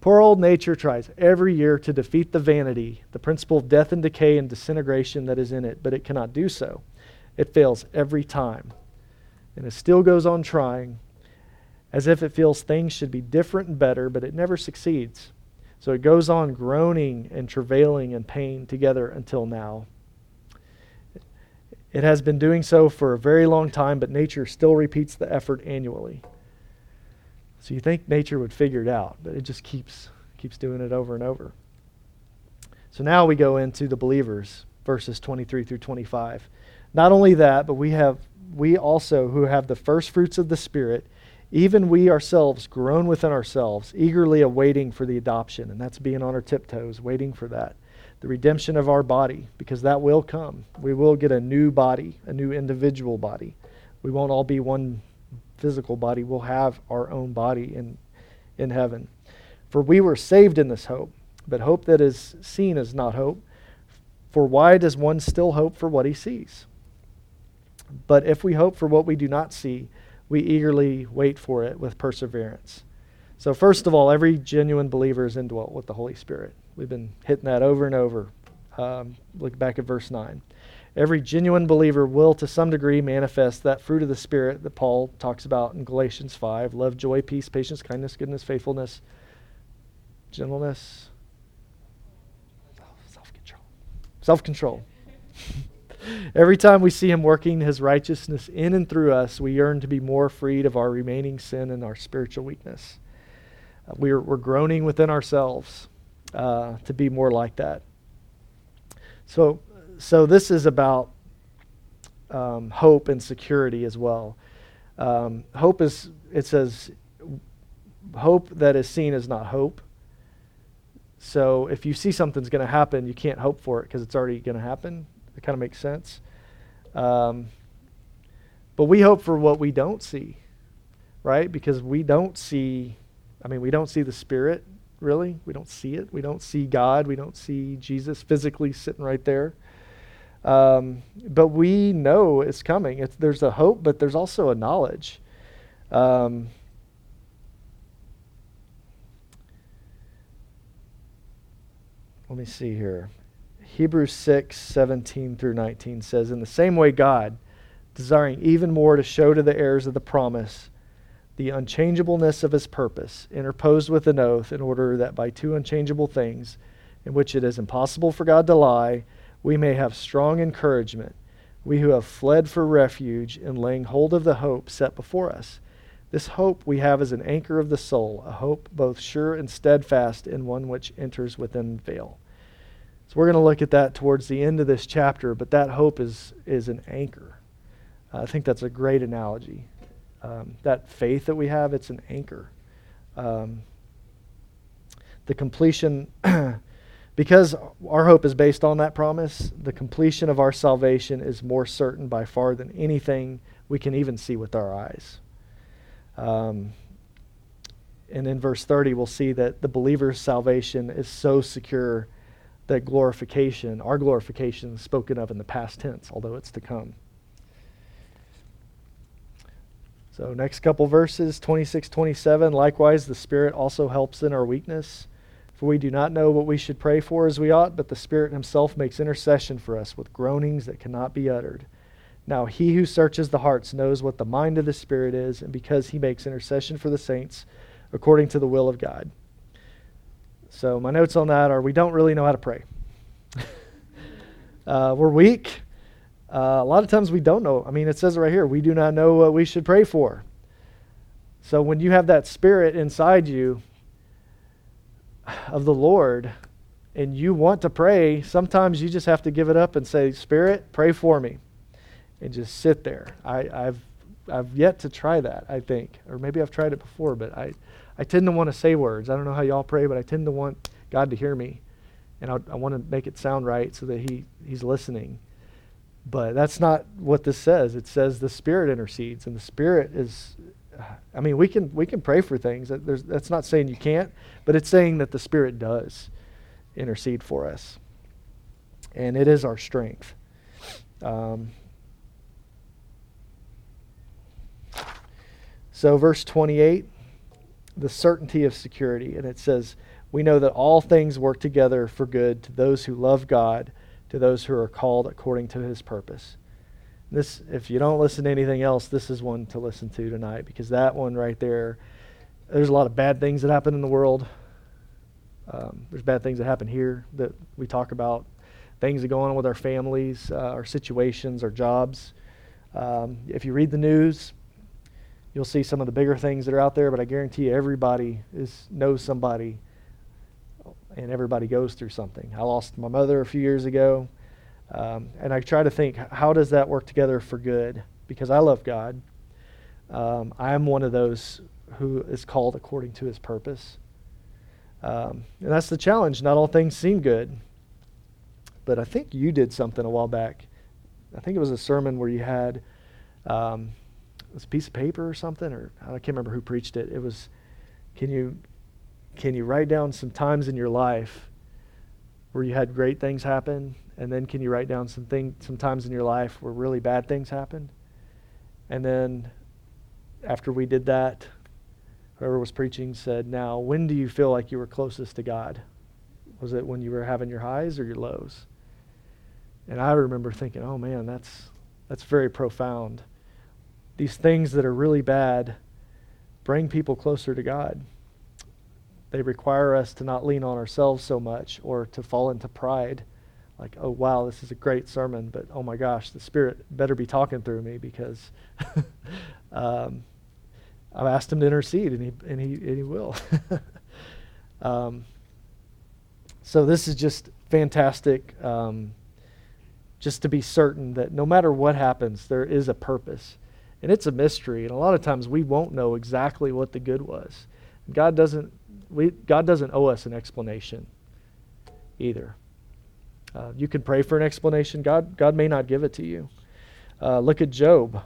Poor old nature tries every year to defeat the vanity, the principle of death and decay and disintegration that is in it, but it cannot do so. It fails every time. And it still goes on trying, as if it feels things should be different and better, but it never succeeds. So it goes on groaning and travailing in pain together until now. It has been doing so for a very long time, but nature still repeats the effort annually. So you think nature would figure it out, but it just keeps keeps doing it over and over. So now we go into the believers, verses 23 through 25. Not only that, but we have we also who have the first fruits of the spirit, even we ourselves groan within ourselves, eagerly awaiting for the adoption, and that's being on our tiptoes, waiting for that. The redemption of our body, because that will come. We will get a new body, a new individual body. We won't all be one physical body, we'll have our own body in, in heaven. For we were saved in this hope, but hope that is seen is not hope. For why does one still hope for what he sees? But if we hope for what we do not see, we eagerly wait for it with perseverance. So, first of all, every genuine believer is indwelt with the Holy Spirit. We've been hitting that over and over. Um, look back at verse 9. Every genuine believer will, to some degree, manifest that fruit of the Spirit that Paul talks about in Galatians 5 love, joy, peace, patience, kindness, goodness, faithfulness, gentleness, self control. Self control. Every time we see Him working His righteousness in and through us, we yearn to be more freed of our remaining sin and our spiritual weakness. Uh, we're, we're groaning within ourselves uh, to be more like that. So, so this is about um, hope and security as well. Um, hope is, it says, hope that is seen is not hope. So if you see something's going to happen, you can't hope for it because it's already going to happen. It kind of makes sense. Um, but we hope for what we don't see, right? Because we don't see, I mean, we don't see the Spirit, really. We don't see it. We don't see God. We don't see Jesus physically sitting right there. Um, but we know it's coming. It's, there's a hope, but there's also a knowledge. Um, let me see here. Hebrews 6, 17 through 19 says, In the same way, God, desiring even more to show to the heirs of the promise the unchangeableness of his purpose, interposed with an oath in order that by two unchangeable things, in which it is impossible for God to lie, we may have strong encouragement, we who have fled for refuge in laying hold of the hope set before us. This hope we have as an anchor of the soul, a hope both sure and steadfast, and one which enters within veil. So we're going to look at that towards the end of this chapter, but that hope is, is an anchor. Uh, I think that's a great analogy. Um, that faith that we have, it's an anchor. Um, the completion Because our hope is based on that promise, the completion of our salvation is more certain by far than anything we can even see with our eyes. Um, and in verse 30, we'll see that the believer's salvation is so secure that glorification, our glorification, is spoken of in the past tense, although it's to come. So, next couple verses 26, 27. Likewise, the Spirit also helps in our weakness. For we do not know what we should pray for as we ought, but the Spirit Himself makes intercession for us with groanings that cannot be uttered. Now, He who searches the hearts knows what the mind of the Spirit is, and because He makes intercession for the saints according to the will of God. So, my notes on that are we don't really know how to pray. uh, we're weak. Uh, a lot of times we don't know. I mean, it says right here, we do not know what we should pray for. So, when you have that Spirit inside you, of the Lord and you want to pray, sometimes you just have to give it up and say, Spirit, pray for me. And just sit there. I, have I've yet to try that, I think. Or maybe I've tried it before, but I, I tend to want to say words. I don't know how y'all pray, but I tend to want God to hear me. And I, I want to make it sound right so that he, He's listening. But that's not what this says. It says the Spirit intercedes, and the Spirit is I mean, we can we can pray for things. There's, that's not saying you can't, but it's saying that the Spirit does intercede for us, and it is our strength. Um, so, verse twenty-eight, the certainty of security, and it says, "We know that all things work together for good to those who love God, to those who are called according to His purpose." This, if you don't listen to anything else, this is one to listen to tonight because that one right there, there's a lot of bad things that happen in the world. Um, there's bad things that happen here that we talk about, things that go on with our families, uh, our situations, our jobs. Um, if you read the news, you'll see some of the bigger things that are out there, but I guarantee you everybody is, knows somebody and everybody goes through something. I lost my mother a few years ago, um, and I try to think, how does that work together for good? Because I love God. Um, I am one of those who is called according to his purpose. Um, and that's the challenge. Not all things seem good. But I think you did something a while back. I think it was a sermon where you had um, it was a piece of paper or something, or I can't remember who preached it. It was, can you can you write down some times in your life where you had great things happen, and then can you write down some thing, some times in your life where really bad things happened? And then after we did that, whoever was preaching said, Now, when do you feel like you were closest to God? Was it when you were having your highs or your lows? And I remember thinking, oh man, that's, that's very profound. These things that are really bad bring people closer to God. They require us to not lean on ourselves so much or to fall into pride. Like, oh, wow, this is a great sermon, but oh my gosh, the Spirit better be talking through me because um, I've asked Him to intercede, and He, and he, and he will. um, so, this is just fantastic. Um, just to be certain that no matter what happens, there is a purpose. And it's a mystery. And a lot of times we won't know exactly what the good was. God doesn't we, God doesn't owe us an explanation either. Uh, you can pray for an explanation. God, God may not give it to you. Uh, look at Job.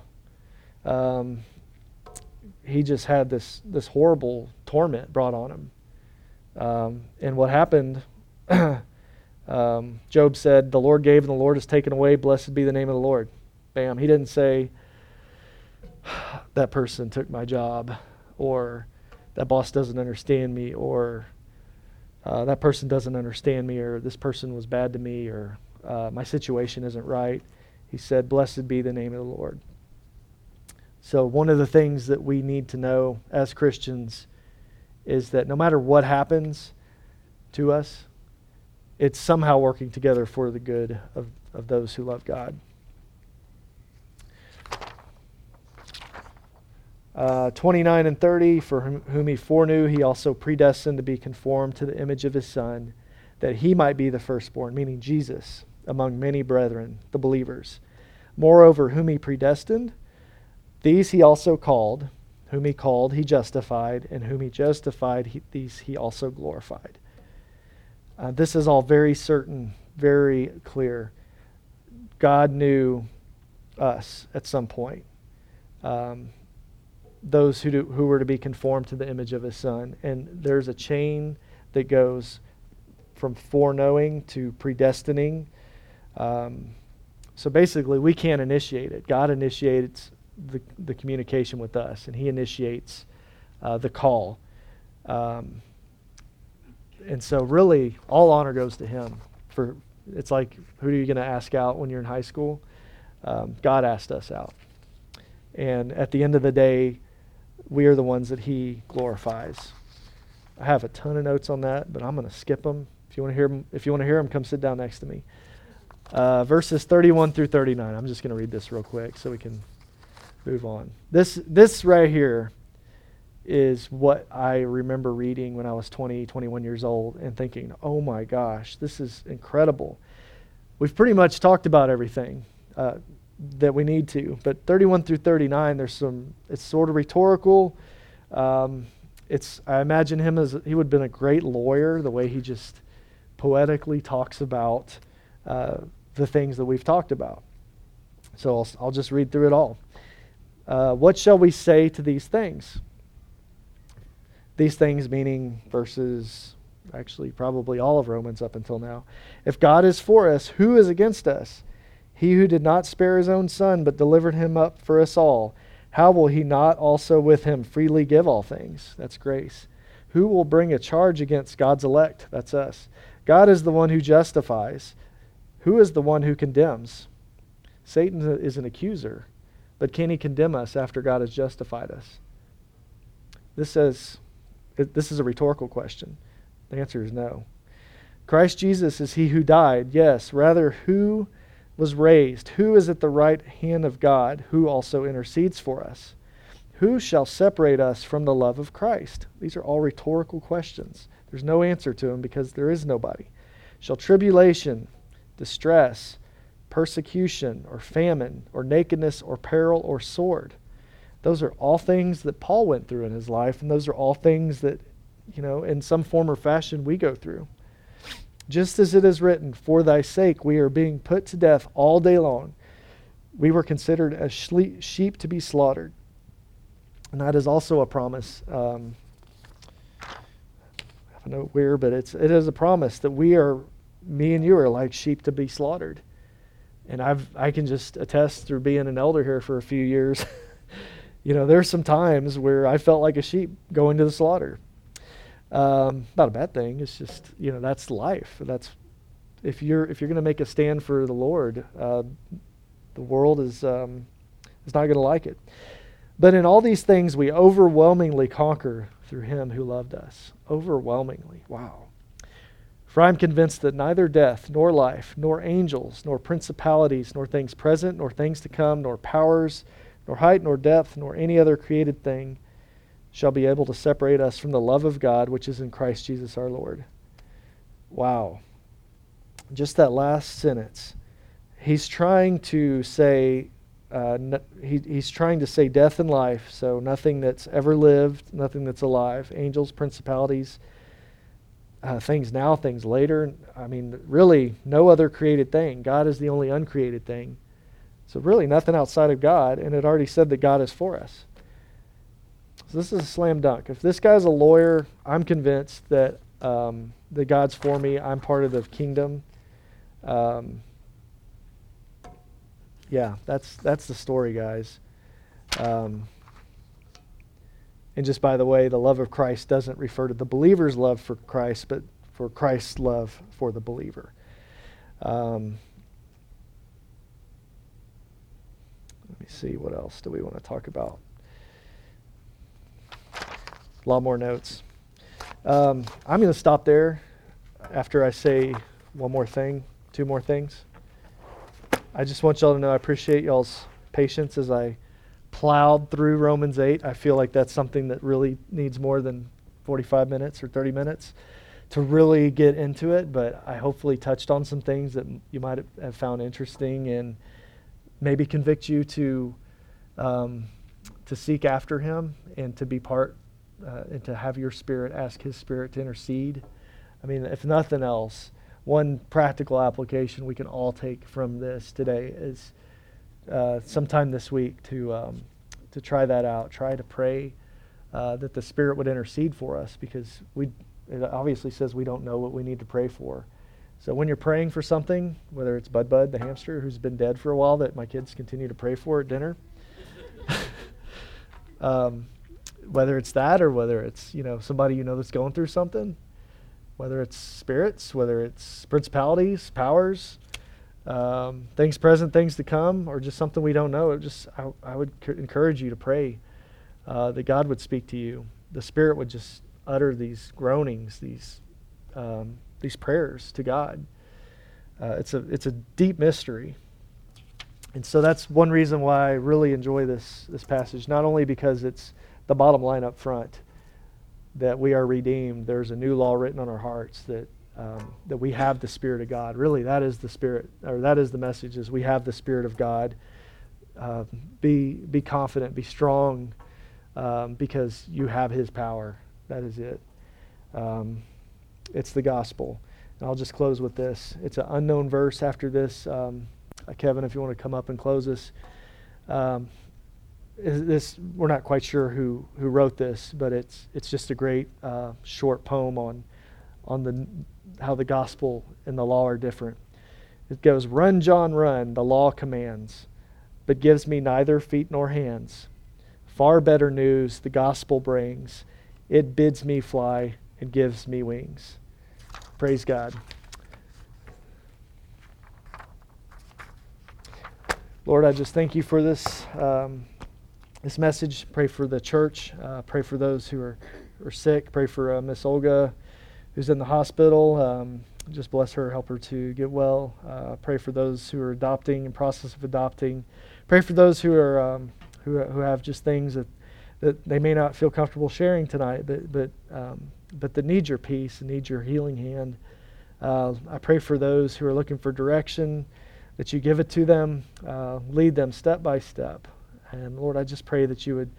Um, he just had this, this horrible torment brought on him. Um, and what happened, um, Job said, The Lord gave and the Lord has taken away. Blessed be the name of the Lord. Bam. He didn't say, That person took my job, or that boss doesn't understand me, or uh, that person doesn't understand me, or this person was bad to me, or uh, my situation isn't right. He said, Blessed be the name of the Lord. So, one of the things that we need to know as Christians is that no matter what happens to us, it's somehow working together for the good of, of those who love God. Uh, 29 and 30, for whom, whom he foreknew, he also predestined to be conformed to the image of his Son, that he might be the firstborn, meaning Jesus, among many brethren, the believers. Moreover, whom he predestined, these he also called. Whom he called, he justified. And whom he justified, he, these he also glorified. Uh, this is all very certain, very clear. God knew us at some point. Um, those who, do, who were to be conformed to the image of his son. And there's a chain that goes from foreknowing to predestining. Um, so basically, we can't initiate it. God initiates the, the communication with us, and he initiates uh, the call. Um, and so, really, all honor goes to him. For it's like, who are you going to ask out when you're in high school? Um, God asked us out. And at the end of the day, we are the ones that he glorifies. I have a ton of notes on that, but I'm going to skip them. If you want to hear them, if you want to hear them, come sit down next to me. Uh, verses 31 through 39. I'm just going to read this real quick so we can move on. This this right here is what I remember reading when I was 20, 21 years old and thinking, "Oh my gosh, this is incredible." We've pretty much talked about everything. Uh, that we need to. But 31 through 39, there's some, it's sort of rhetorical. Um, it's, I imagine him as, he would have been a great lawyer, the way he just poetically talks about uh, the things that we've talked about. So I'll, I'll just read through it all. Uh, what shall we say to these things? These things meaning verses, actually, probably all of Romans up until now. If God is for us, who is against us? He who did not spare his own son, but delivered him up for us all, how will he not also with him freely give all things? That's grace. Who will bring a charge against God's elect? That's us. God is the one who justifies. Who is the one who condemns? Satan is an accuser, but can he condemn us after God has justified us? This says this is a rhetorical question. The answer is no. Christ Jesus is he who died, yes, rather who was raised, who is at the right hand of God, who also intercedes for us. Who shall separate us from the love of Christ? These are all rhetorical questions. There's no answer to them because there is nobody. Shall tribulation, distress, persecution, or famine, or nakedness, or peril, or sword? Those are all things that Paul went through in his life, and those are all things that, you know, in some form or fashion we go through. Just as it is written, For thy sake we are being put to death all day long. We were considered as sheep to be slaughtered. And that is also a promise. Um, I don't know where, but it's, it is a promise that we are, me and you are like sheep to be slaughtered. And I've, I can just attest through being an elder here for a few years. you know, there's some times where I felt like a sheep going to the slaughter. Um, not a bad thing. It's just you know that's life. That's if you're if you're going to make a stand for the Lord, uh, the world is um, is not going to like it. But in all these things, we overwhelmingly conquer through Him who loved us. Overwhelmingly. Wow. For I am convinced that neither death, nor life, nor angels, nor principalities, nor things present, nor things to come, nor powers, nor height, nor depth, nor any other created thing shall be able to separate us from the love of God which is in Christ Jesus our Lord. Wow. Just that last sentence. He's trying to say, uh, he, he's trying to say death and life, so nothing that's ever lived, nothing that's alive, angels, principalities, uh, things now, things later. I mean, really, no other created thing. God is the only uncreated thing. So, really, nothing outside of God, and it already said that God is for us. So this is a slam dunk. If this guy's a lawyer, I'm convinced that um, that God's for me. I'm part of the kingdom. Um, yeah, that's that's the story, guys. Um, and just by the way, the love of Christ doesn't refer to the believer's love for Christ, but for Christ's love for the believer. Um, let me see, what else do we want to talk about? A lot more notes. Um, I'm going to stop there after I say one more thing, two more things. I just want y'all to know I appreciate y'all's patience as I plowed through Romans 8. I feel like that's something that really needs more than 45 minutes or 30 minutes to really get into it, but I hopefully touched on some things that you might have found interesting and maybe convict you to um, to seek after him and to be part uh, and to have your spirit ask his spirit to intercede. I mean, if nothing else, one practical application we can all take from this today is uh, sometime this week to um, to try that out. Try to pray uh, that the Spirit would intercede for us because we it obviously says we don't know what we need to pray for. So when you're praying for something, whether it's Bud Bud the hamster who's been dead for a while that my kids continue to pray for at dinner. um, whether it's that or whether it's you know somebody you know that's going through something whether it's spirits whether it's principalities powers um, things present things to come or just something we don't know it just i, I would c- encourage you to pray uh, that god would speak to you. The spirit would just utter these groanings these um, these prayers to god. Uh, it's a it's a deep mystery. And so that's one reason why i really enjoy this this passage. Not only because it's the bottom line up front that we are redeemed. There's a new law written on our hearts that um, that we have the Spirit of God. Really, that is the Spirit, or that is the message: is we have the Spirit of God. Uh, be be confident, be strong, um, because you have His power. That is it. Um, it's the gospel. And I'll just close with this. It's an unknown verse after this. Um, Kevin, if you want to come up and close us. This we're not quite sure who who wrote this, but it's it's just a great uh, short poem on on the how the gospel and the law are different. It goes, "Run, John, run. The law commands, but gives me neither feet nor hands. far better news the gospel brings. It bids me fly and gives me wings. Praise God. Lord, I just thank you for this um, this message. Pray for the church. Uh, pray for those who are, are sick. Pray for uh, Miss Olga, who's in the hospital. Um, just bless her, help her to get well. Uh, pray for those who are adopting, in process of adopting. Pray for those who are um, who who have just things that that they may not feel comfortable sharing tonight, but but um, but that need your peace and need your healing hand. Uh, I pray for those who are looking for direction that you give it to them, uh, lead them step by step. And Lord, I just pray that you would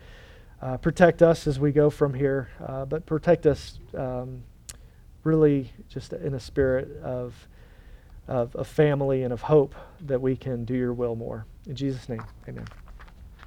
uh, protect us as we go from here, uh, but protect us um, really just in a spirit of, of, of family and of hope that we can do your will more. In Jesus' name, amen.